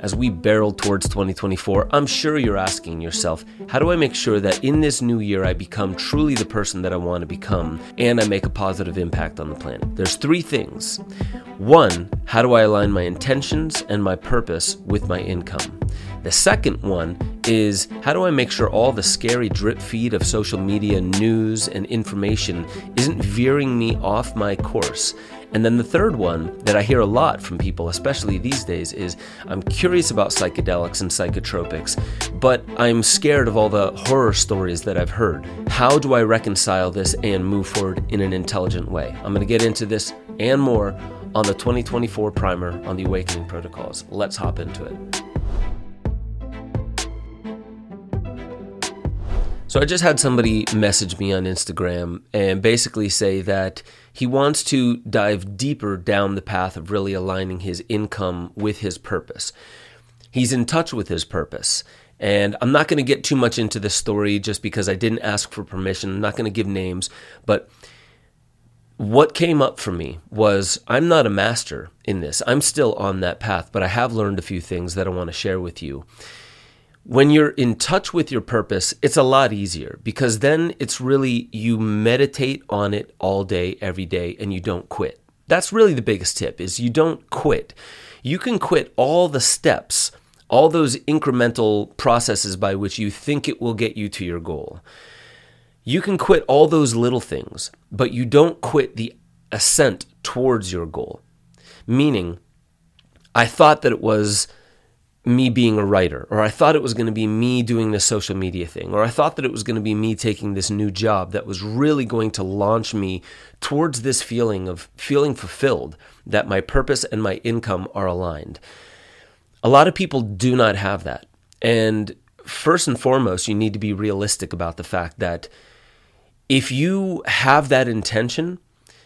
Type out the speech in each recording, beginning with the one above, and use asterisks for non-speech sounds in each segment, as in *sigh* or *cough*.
as we barrel towards 2024, I'm sure you're asking yourself, how do I make sure that in this new year I become truly the person that I want to become and I make a positive impact on the planet? There's three things. One, how do I align my intentions and my purpose with my income? The second one is how do I make sure all the scary drip feed of social media news and information isn't veering me off my course? And then the third one that I hear a lot from people, especially these days, is I'm curious about psychedelics and psychotropics, but I'm scared of all the horror stories that I've heard. How do I reconcile this and move forward in an intelligent way? I'm going to get into this and more on the 2024 primer on the Awakening Protocols. Let's hop into it. So I just had somebody message me on Instagram and basically say that he wants to dive deeper down the path of really aligning his income with his purpose. He's in touch with his purpose. And I'm not going to get too much into this story just because I didn't ask for permission. I'm not going to give names, but what came up for me was I'm not a master in this. I'm still on that path, but I have learned a few things that I want to share with you when you're in touch with your purpose, it's a lot easier because then it's really you meditate on it all day, every day, and you don't quit. That's really the biggest tip is you don't quit. You can quit all the steps, all those incremental processes by which you think it will get you to your goal. You can quit all those little things, but you don't quit the ascent towards your goal. Meaning, I thought that it was me being a writer, or I thought it was going to be me doing this social media thing, or I thought that it was going to be me taking this new job that was really going to launch me towards this feeling of feeling fulfilled, that my purpose and my income are aligned. A lot of people do not have that. And first and foremost, you need to be realistic about the fact that if you have that intention,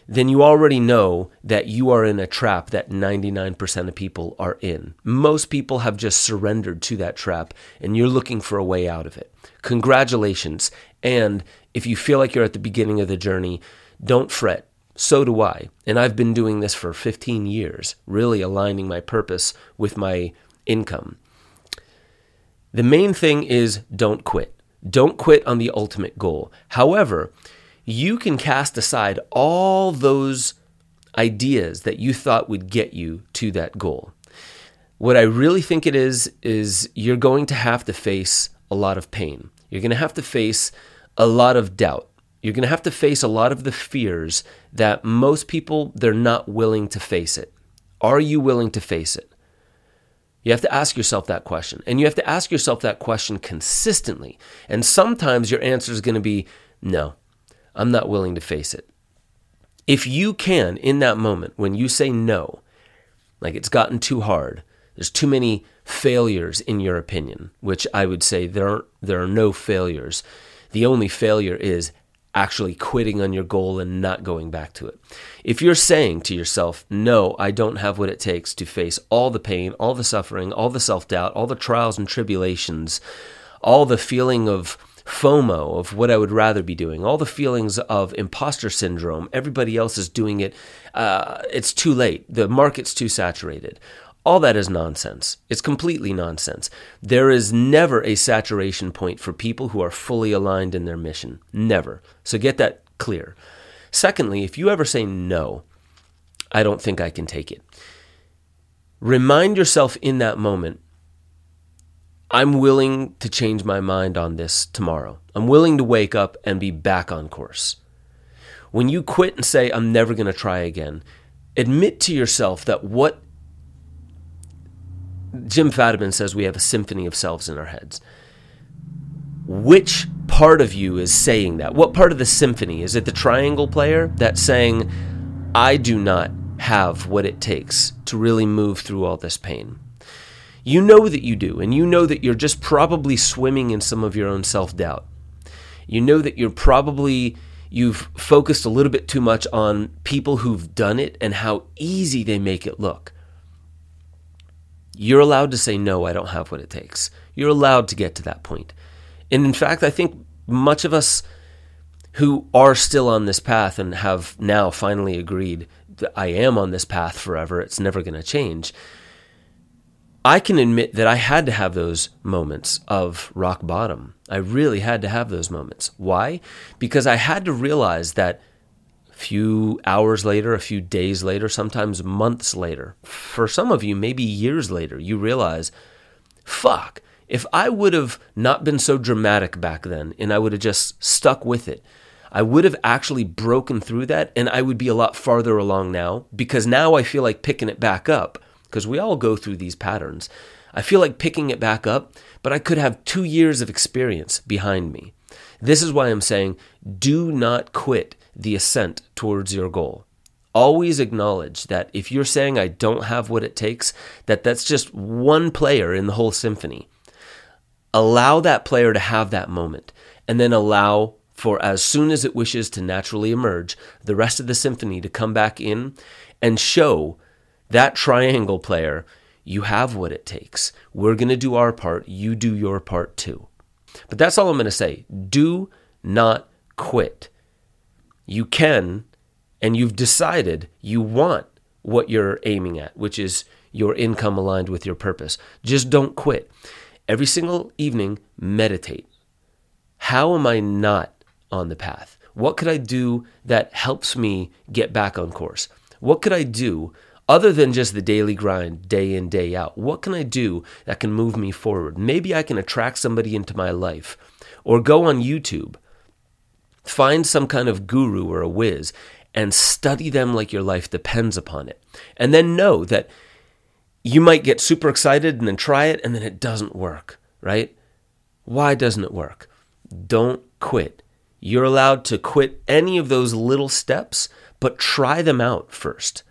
then you already know that you are in a trap that 99% of people are in. Most people have just surrendered to that trap and you're looking for a way out of it. Congratulations. And if you feel like you're at the beginning of the journey, don't fret. So do I. And I've been doing this for 15 years, really aligning my purpose with my income. The main thing is don't quit. Don't quit on the ultimate goal. However, you can cast aside all those ideas that you thought would get you to that goal. What I really think it is, is you're going to have to face a lot of pain. You're going to have to face a lot of doubt. You're going to have to face a lot of the fears that most people, they're not willing to face it. Are you willing to face it? You have to ask yourself that question. And you have to ask yourself that question consistently. And sometimes your answer is going to be no. I'm not willing to face it. If you can, in that moment, when you say no, like it's gotten too hard, there's too many failures in your opinion, which I would say there are, there are no failures. The only failure is actually quitting on your goal and not going back to it. If you're saying to yourself, no, I don't have what it takes to face all the pain, all the suffering, all the self doubt, all the trials and tribulations, all the feeling of FOMO of what I would rather be doing, all the feelings of imposter syndrome. Everybody else is doing it. Uh, it's too late. The market's too saturated. All that is nonsense. It's completely nonsense. There is never a saturation point for people who are fully aligned in their mission. Never. So get that clear. Secondly, if you ever say no, I don't think I can take it. Remind yourself in that moment I'm willing to change my mind on this tomorrow. I'm willing to wake up and be back on course. When you quit and say, I'm never going to try again, admit to yourself that what Jim Fadiman says we have a symphony of selves in our heads. Which part of you is saying that? What part of the symphony? Is it the triangle player that's saying, I do not have what it takes to really move through all this pain? You know that you do, and you know that you're just probably swimming in some of your own self doubt. You know that you're probably, you've focused a little bit too much on people who've done it and how easy they make it look. You're allowed to say, no, I don't have what it takes. You're allowed to get to that point. And in fact, I think much of us who are still on this path and have now finally agreed that I am on this path forever, it's never going to change I can admit that I had to have those moments of rock bottom. I really had to have those moments. Why? Because I had to realize that a few hours later, a few days later, sometimes months later, for some of you, maybe years later, you realize, fuck, if I would have not been so dramatic back then and I would have just stuck with it, I would have actually broken through that and I would be a lot farther along now because now I feel like picking it back up because we all go through these patterns. I feel like picking it back up, but I could have two years of experience behind me. This is why I'm saying do not quit the ascent towards your goal. Always acknowledge that if you're saying I don't have what it takes, that that's just one player in the whole symphony. Allow that player to have that moment and then allow for as soon as it wishes to naturally emerge, the rest of the symphony to come back in and show that triangle player, you have what it takes. We're going to do our part. You do your part too. But that's all I'm going to say. Do not quit. You can, and you've decided you want what you're aiming at, which is your income aligned with your purpose. Just don't quit. Every single evening, meditate. How am I not on the path? What could I do that helps me get back on course? What could I do other than just the daily grind, day in, day out? What can I do that can move me forward? Maybe I can attract somebody into my life or go on YouTube, find some kind of guru or a whiz and study them like your life depends upon it. And then know that you might get super excited and then try it and then it doesn't work, right? Why doesn't it work? Don't quit. You're allowed to quit any of those little steps, but try them out first.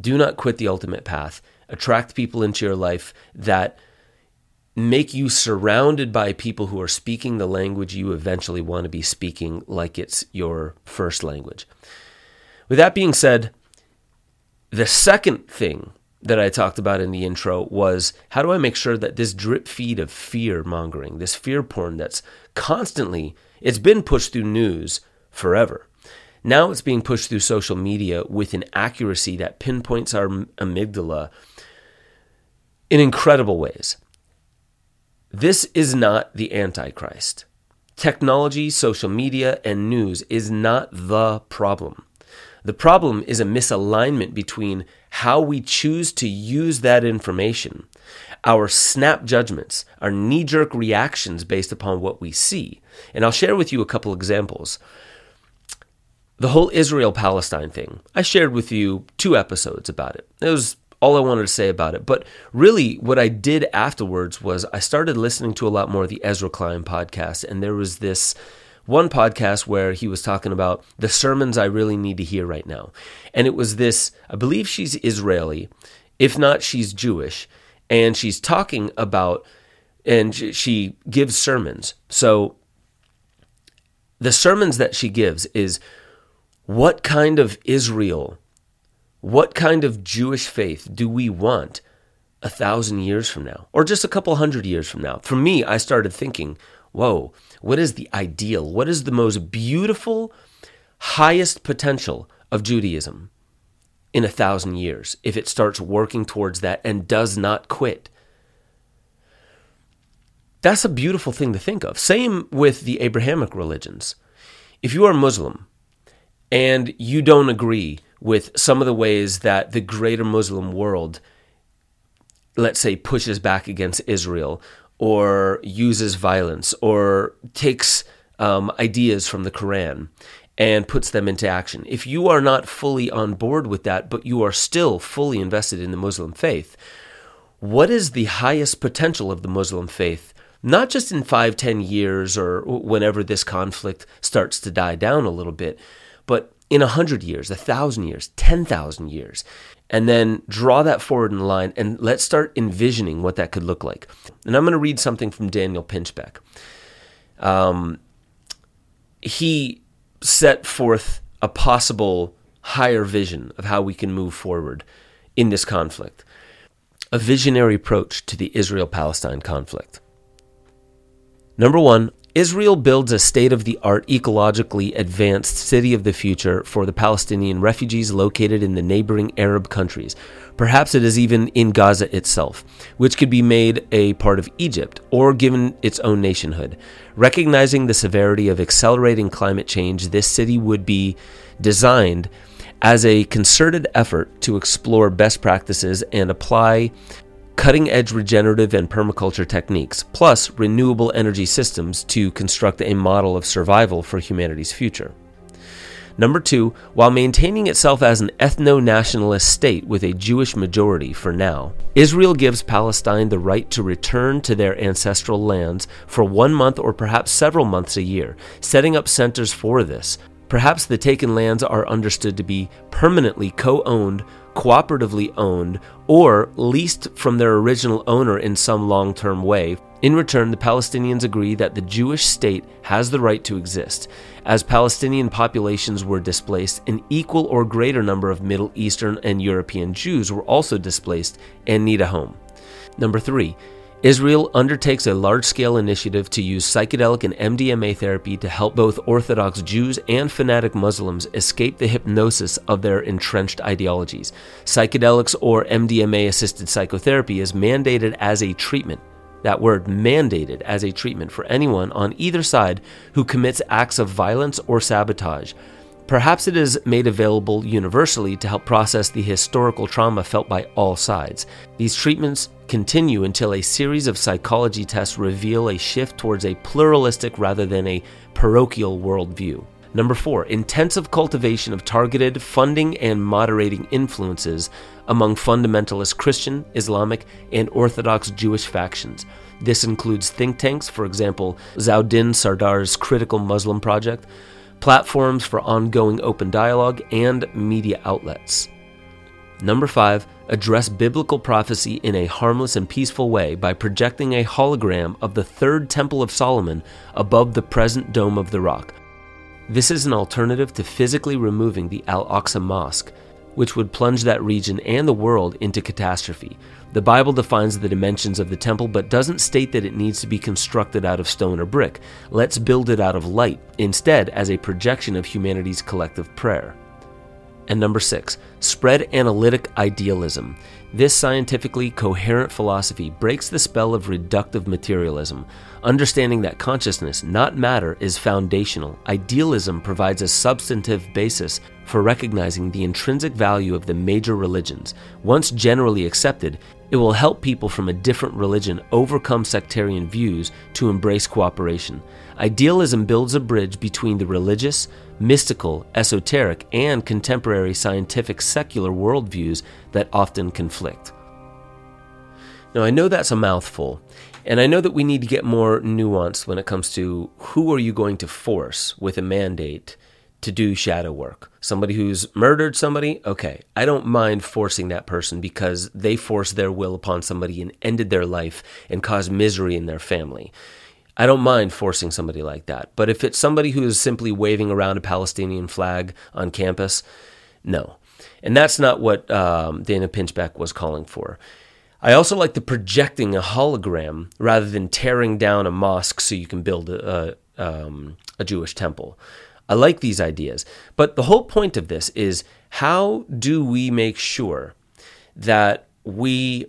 Do not quit the ultimate path. Attract people into your life that make you surrounded by people who are speaking the language you eventually want to be speaking like it's your first language. With that being said, the second thing that I talked about in the intro was how do I make sure that this drip feed of fear mongering, this fear porn that's constantly, it's been pushed through news forever. Now it's being pushed through social media with an accuracy that pinpoints our amygdala in incredible ways. This is not the Antichrist. Technology, social media, and news is not the problem. The problem is a misalignment between how we choose to use that information, our snap judgments, our knee jerk reactions based upon what we see. And I'll share with you a couple examples the whole Israel Palestine thing. I shared with you two episodes about it. It was all I wanted to say about it. But really, what I did afterwards was I started listening to a lot more of the Ezra Klein podcast, and there was this one podcast where he was talking about the sermons I really need to hear right now. And it was this, I believe she's Israeli, if not, she's Jewish, and she's talking about, and she gives sermons. So the sermons that she gives is what kind of Israel, what kind of Jewish faith do we want a thousand years from now, or just a couple hundred years from now? For me, I started thinking, whoa, what is the ideal? What is the most beautiful, highest potential of Judaism in a thousand years if it starts working towards that and does not quit? That's a beautiful thing to think of. Same with the Abrahamic religions. If you are Muslim, and you don't agree with some of the ways that the greater Muslim world, let's say, pushes back against Israel or uses violence or takes um, ideas from the Quran and puts them into action. If you are not fully on board with that, but you are still fully invested in the Muslim faith, what is the highest potential of the Muslim faith? Not just in five, ten years or whenever this conflict starts to die down a little bit, but in a hundred years, a thousand years, ten thousand years, and then draw that forward in line and let's start envisioning what that could look like. And I'm going to read something from Daniel Pinchbeck. Um, he set forth a possible higher vision of how we can move forward in this conflict, a visionary approach to the Israel Palestine conflict. Number one, Israel builds a state of the art, ecologically advanced city of the future for the Palestinian refugees located in the neighboring Arab countries. Perhaps it is even in Gaza itself, which could be made a part of Egypt or given its own nationhood. Recognizing the severity of accelerating climate change, this city would be designed as a concerted effort to explore best practices and apply cutting edge regenerative and permaculture techniques, plus renewable energy systems to construct a model of survival for humanity's future. Number two, while maintaining itself as an ethno nationalist state with a Jewish majority for now, Israel gives Palestine the right to return to their ancestral lands for one month or perhaps several months a year, setting up centers for this. Perhaps the taken lands are understood to be permanently co owned cooperatively owned, or leased from their original owner in some long term way. In return, the Palestinians agree that the Jewish state has the right to exist. As Palestinian populations were displaced, an equal or greater number of Middle Eastern and European Jews were also displaced and need a home. Number three, Israel undertakes a large scale initiative to use psychedelic and MDMA therapy to help both Orthodox Jews and fanatic Muslims escape the hypnosis of their entrenched ideologies. Psychedelics or MDMA assisted psychotherapy is mandated as a treatment. That word, mandated as a treatment for anyone on either side who commits acts of violence or sabotage. Perhaps it is made available universally to help process the historical trauma felt by all sides. These treatments continue until a series of psychology tests reveal a shift towards a pluralistic rather than a parochial worldview. Number four, intensive cultivation of targeted funding and moderating influences among fundamentalist Christian, Islamic, and Orthodox Jewish factions. This includes think tanks, for example, Ziauddin Sardar's Critical Muslim Project, platforms for ongoing open dialogue, and media outlets. Number five, address biblical prophecy in a harmless and peaceful way by projecting a hologram of the third Temple of Solomon above the present Dome of the Rock. This is an alternative to physically removing the Al Aqsa Mosque, which would plunge that region and the world into catastrophe. The Bible defines the dimensions of the temple but doesn't state that it needs to be constructed out of stone or brick. Let's build it out of light, instead, as a projection of humanity's collective prayer. And number six, spread analytic idealism. This scientifically coherent philosophy breaks the spell of reductive materialism. Understanding that consciousness, not matter, is foundational, idealism provides a substantive basis for recognizing the intrinsic value of the major religions. Once generally accepted, it will help people from a different religion overcome sectarian views to embrace cooperation. Idealism builds a bridge between the religious, mystical, esoteric, and contemporary scientific secular worldviews that often conflict. Now, I know that's a mouthful, and I know that we need to get more nuanced when it comes to who are you going to force with a mandate to do shadow work. Somebody who's murdered somebody, okay, I don't mind forcing that person because they forced their will upon somebody and ended their life and caused misery in their family. I don't mind forcing somebody like that. But if it's somebody who is simply waving around a Palestinian flag on campus, no. And that's not what um, Daniel Pinchbeck was calling for. I also like the projecting a hologram rather than tearing down a mosque so you can build a, a, um, a Jewish temple. I like these ideas. But the whole point of this is how do we make sure that we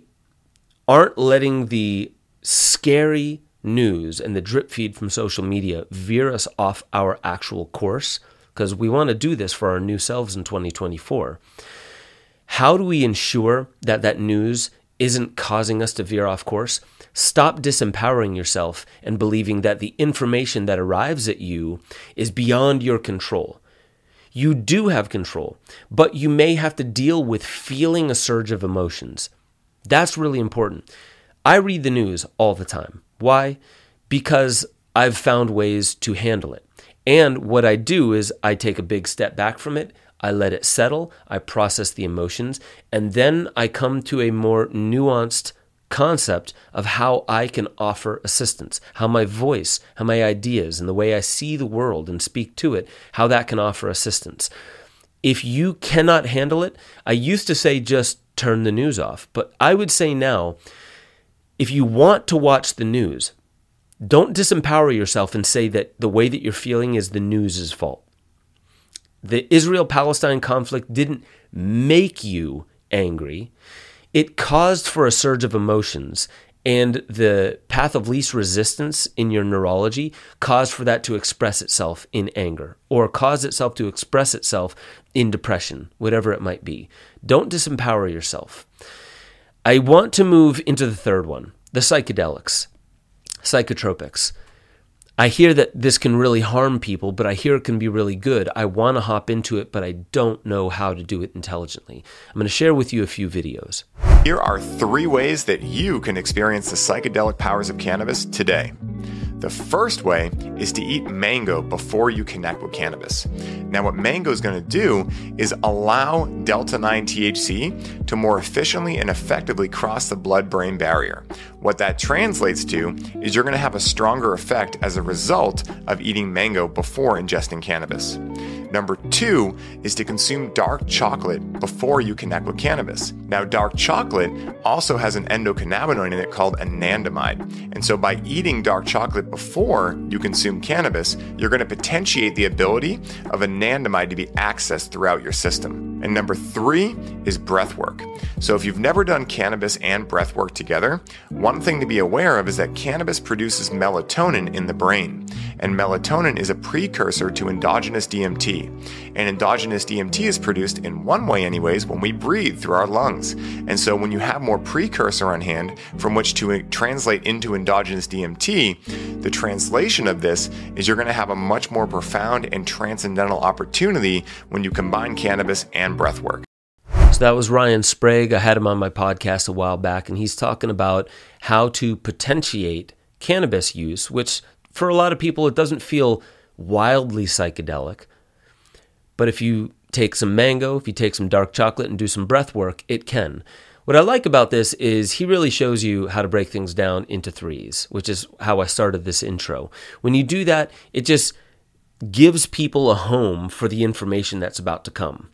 aren't letting the scary news and the drip feed from social media veer us off our actual course? Because we want to do this for our new selves in 2024. How do we ensure that that news isn't causing us to veer off course? Stop disempowering yourself and believing that the information that arrives at you is beyond your control. You do have control, but you may have to deal with feeling a surge of emotions. That's really important. I read the news all the time. Why? Because I've found ways to handle it. And what I do is I take a big step back from it. I let it settle, I process the emotions, and then I come to a more nuanced concept of how I can offer assistance, how my voice, how my ideas, and the way I see the world and speak to it, how that can offer assistance. If you cannot handle it, I used to say just turn the news off, but I would say now, if you want to watch the news, Don't disempower yourself and say that the way that you're feeling is the news's fault. The Israel Palestine conflict didn't make you angry, it caused for a surge of emotions. And the path of least resistance in your neurology caused for that to express itself in anger or cause itself to express itself in depression, whatever it might be. Don't disempower yourself. I want to move into the third one the psychedelics, psychotropics. I hear that this can really harm people, but I hear it can be really good. I want to hop into it, but I don't know how to do it intelligently. I'm going to share with you a few videos. Here are three ways that you can experience the psychedelic powers of cannabis today. The first way is to eat mango before you connect with cannabis. Now, what mango is going to do is allow delta 9 THC to more efficiently and effectively cross the blood brain barrier. What that translates to is you're going to have a stronger effect as a result of eating mango before ingesting cannabis. Number two is to consume dark chocolate before you connect with cannabis. Now, dark chocolate also has an endocannabinoid in it called anandamide. And so, by eating dark chocolate before you consume cannabis, you're going to potentiate the ability of anandamide to be accessed throughout your system. And number three is breath work. So, if you've never done cannabis and breath work together, one thing to be aware of is that cannabis produces melatonin in the brain. And melatonin is a precursor to endogenous DMT. And endogenous DMT is produced in one way, anyways, when we breathe through our lungs. And so, when you have more precursor on hand from which to uh, translate into endogenous DMT, the translation of this is you're going to have a much more profound and transcendental opportunity when you combine cannabis and breath work. So that was Ryan Sprague. I had him on my podcast a while back, and he's talking about how to potentiate cannabis use, which for a lot of people, it doesn't feel wildly psychedelic. But if you take some mango, if you take some dark chocolate and do some breath work, it can. What I like about this is he really shows you how to break things down into threes, which is how I started this intro. When you do that, it just gives people a home for the information that's about to come.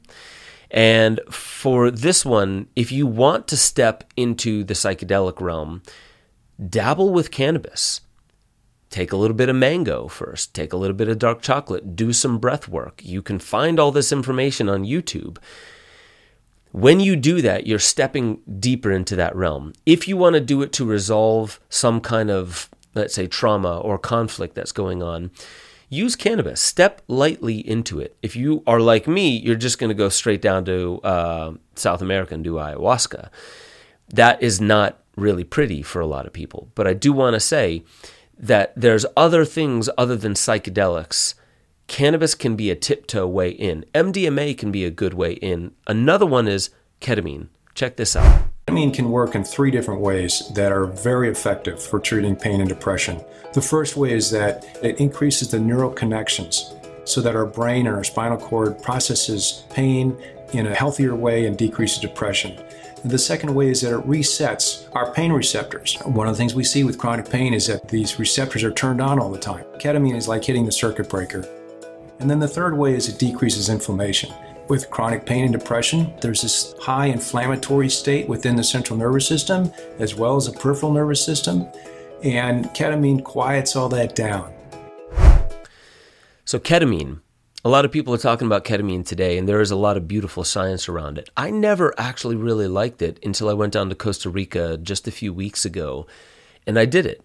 And for this one, if you want to step into the psychedelic realm, dabble with cannabis. Take a little bit of mango first, take a little bit of dark chocolate, do some breath work. You can find all this information on YouTube. When you do that, you're stepping deeper into that realm. If you want to do it to resolve some kind of, let's say, trauma or conflict that's going on, use cannabis. Step lightly into it. If you are like me, you're just going to go straight down to uh, South America and do ayahuasca. That is not really pretty for a lot of people. But I do want to say, that there's other things other than psychedelics. Cannabis can be a tiptoe way in. MDMA can be a good way in. Another one is ketamine. Check this out. Ketamine can work in three different ways that are very effective for treating pain and depression. The first way is that it increases the neural connections so that our brain and our spinal cord processes pain in a healthier way and decreases depression. The second way is that it resets our pain receptors. One of the things we see with chronic pain is that these receptors are turned on all the time. Ketamine is like hitting the circuit breaker. And then the third way is it decreases inflammation. With chronic pain and depression, there's this high inflammatory state within the central nervous system as well as the peripheral nervous system, and ketamine quiets all that down. So, ketamine a lot of people are talking about ketamine today, and there is a lot of beautiful science around it. I never actually really liked it until I went down to Costa Rica just a few weeks ago, and I did it.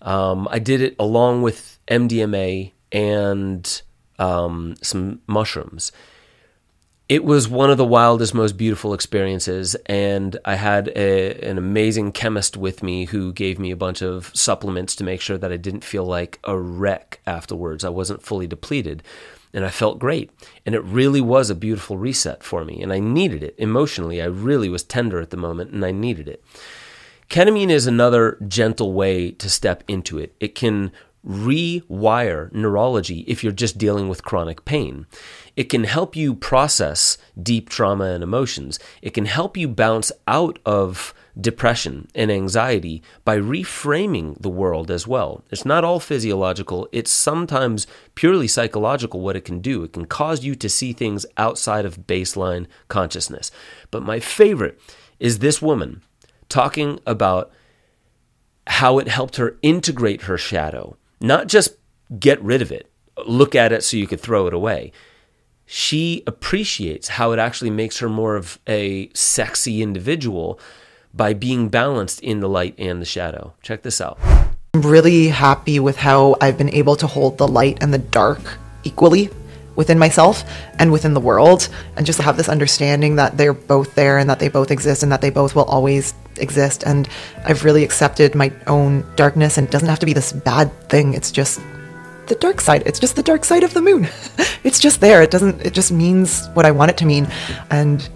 Um, I did it along with MDMA and um, some mushrooms. It was one of the wildest, most beautiful experiences, and I had a, an amazing chemist with me who gave me a bunch of supplements to make sure that I didn't feel like a wreck afterwards. I wasn't fully depleted and I felt great. And it really was a beautiful reset for me, and I needed it emotionally. I really was tender at the moment, and I needed it. Ketamine is another gentle way to step into it. It can rewire neurology if you're just dealing with chronic pain. It can help you process deep trauma and emotions. It can help you bounce out of depression and anxiety by reframing the world as well. It's not all physiological, it's sometimes purely psychological what it can do. It can cause you to see things outside of baseline consciousness. But my favorite is this woman talking about how it helped her integrate her shadow, not just get rid of it, look at it so you could throw it away. She appreciates how it actually makes her more of a sexy individual by being balanced in the light and the shadow. Check this out. I'm really happy with how I've been able to hold the light and the dark equally within myself and within the world and just have this understanding that they're both there and that they both exist and that they both will always exist. And I've really accepted my own darkness and it doesn't have to be this bad thing. It's just the dark side. It's just the dark side of the moon. *laughs* It's just there. It doesn't it just means what I want it to mean. And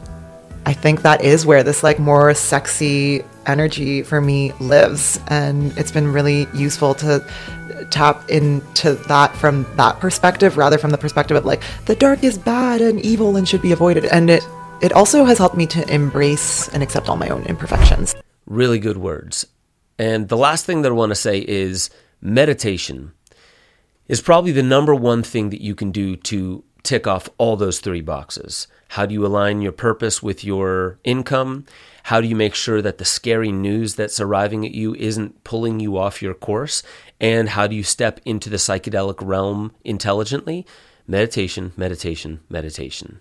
I think that is where this like more sexy energy for me lives and it's been really useful to tap into that from that perspective rather from the perspective of like the dark is bad and evil and should be avoided. And it it also has helped me to embrace and accept all my own imperfections. Really good words. And the last thing that i want to say is meditation is probably the number one thing that you can do to tick off all those three boxes how do you align your purpose with your income how do you make sure that the scary news that's arriving at you isn't pulling you off your course? And how do you step into the psychedelic realm intelligently? Meditation, meditation, meditation.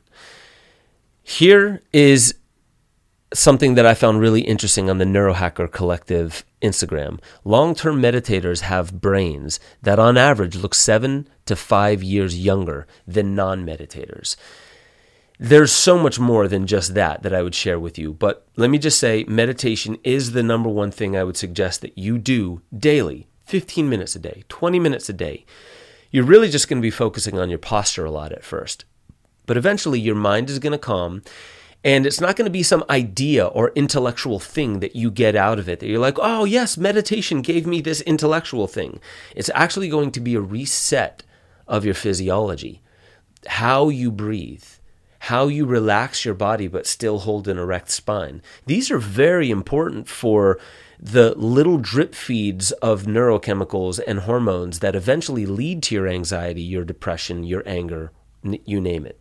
Here is something that I found really interesting on the Neurohacker Collective Instagram. Long term meditators have brains that, on average, look seven to five years younger than non meditators. There's so much more than just that that I would share with you, but let me just say meditation is the number one thing I would suggest that you do daily 15 minutes a day, 20 minutes a day. You're really just going to be focusing on your posture a lot at first, but eventually your mind is going to calm. And it's not going to be some idea or intellectual thing that you get out of it that you're like, oh, yes, meditation gave me this intellectual thing. It's actually going to be a reset of your physiology, how you breathe, how you relax your body but still hold an erect spine. These are very important for the little drip feeds of neurochemicals and hormones that eventually lead to your anxiety, your depression, your anger, you name it.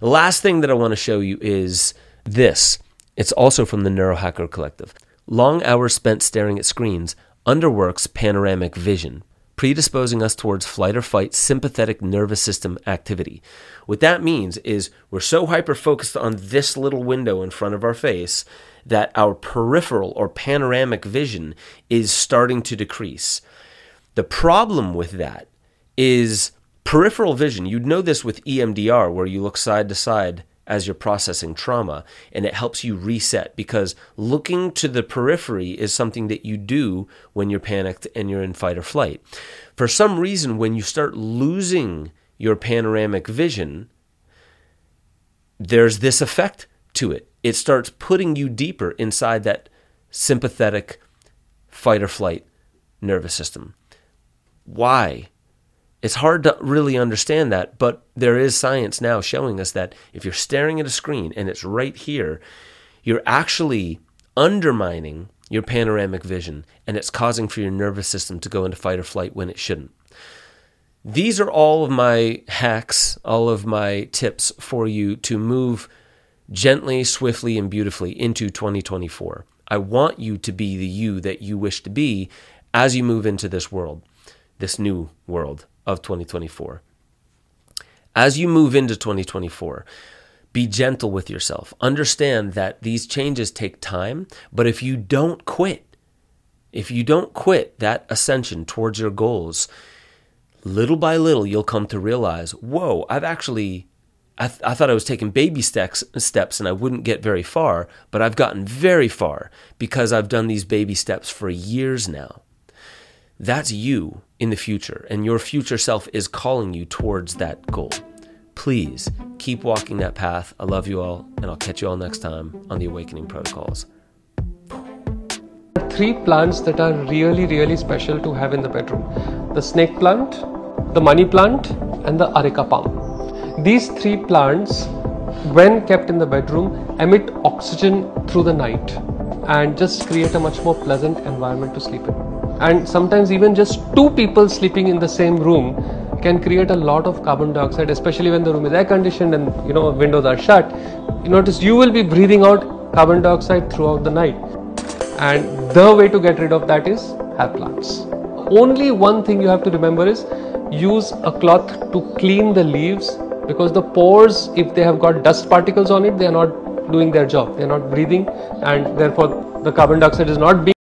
The last thing that I want to show you is this. It's also from the Neurohacker Collective. Long hours spent staring at screens underworks panoramic vision, predisposing us towards flight or fight sympathetic nervous system activity. What that means is we're so hyper focused on this little window in front of our face that our peripheral or panoramic vision is starting to decrease. The problem with that is peripheral vision. You'd know this with EMDR, where you look side to side as you're processing trauma, and it helps you reset because looking to the periphery is something that you do when you're panicked and you're in fight or flight. For some reason, when you start losing your panoramic vision, there's this effect to it. It starts putting you deeper inside that sympathetic fight or flight nervous system. Why? It's hard to really understand that, but there is science now showing us that if you're staring at a screen and it's right here, you're actually undermining your panoramic vision and it's causing for your nervous system to go into fight or flight when it shouldn't. These are all of my hacks, all of my tips for you to move gently, swiftly, and beautifully into 2024. I want you to be the you that you wish to be as you move into this world, this new world of 2024. As you move into 2024, be gentle with yourself. Understand that these changes take time, but if you don't quit, if you don't quit that ascension towards your goals, little by little you'll come to realize, whoa, I've actually I, th- I, thought I was taking baby steps, steps and I wouldn't get very far, but I've gotten very far because I've done these baby steps for years now. That's you in the future, and your future self is calling you towards that goal. Please keep walking that path. I love you all, and I'll catch you all next time on the Awakening Protocols. Three plants that are really, really special to have in the bedroom the snake plant, the money plant, and the areca palm. These three plants, when kept in the bedroom, emit oxygen through the night and just create a much more pleasant environment to sleep in and sometimes even just two people sleeping in the same room can create a lot of carbon dioxide especially when the room is air conditioned and you know windows are shut you notice you will be breathing out carbon dioxide throughout the night and the way to get rid of that is have plants. Only one thing you have to remember is use a cloth to clean the leaves because the pores, if they have got dust particles on it, they are not doing their job. They are not breathing, and therefore the carbon dioxide is not being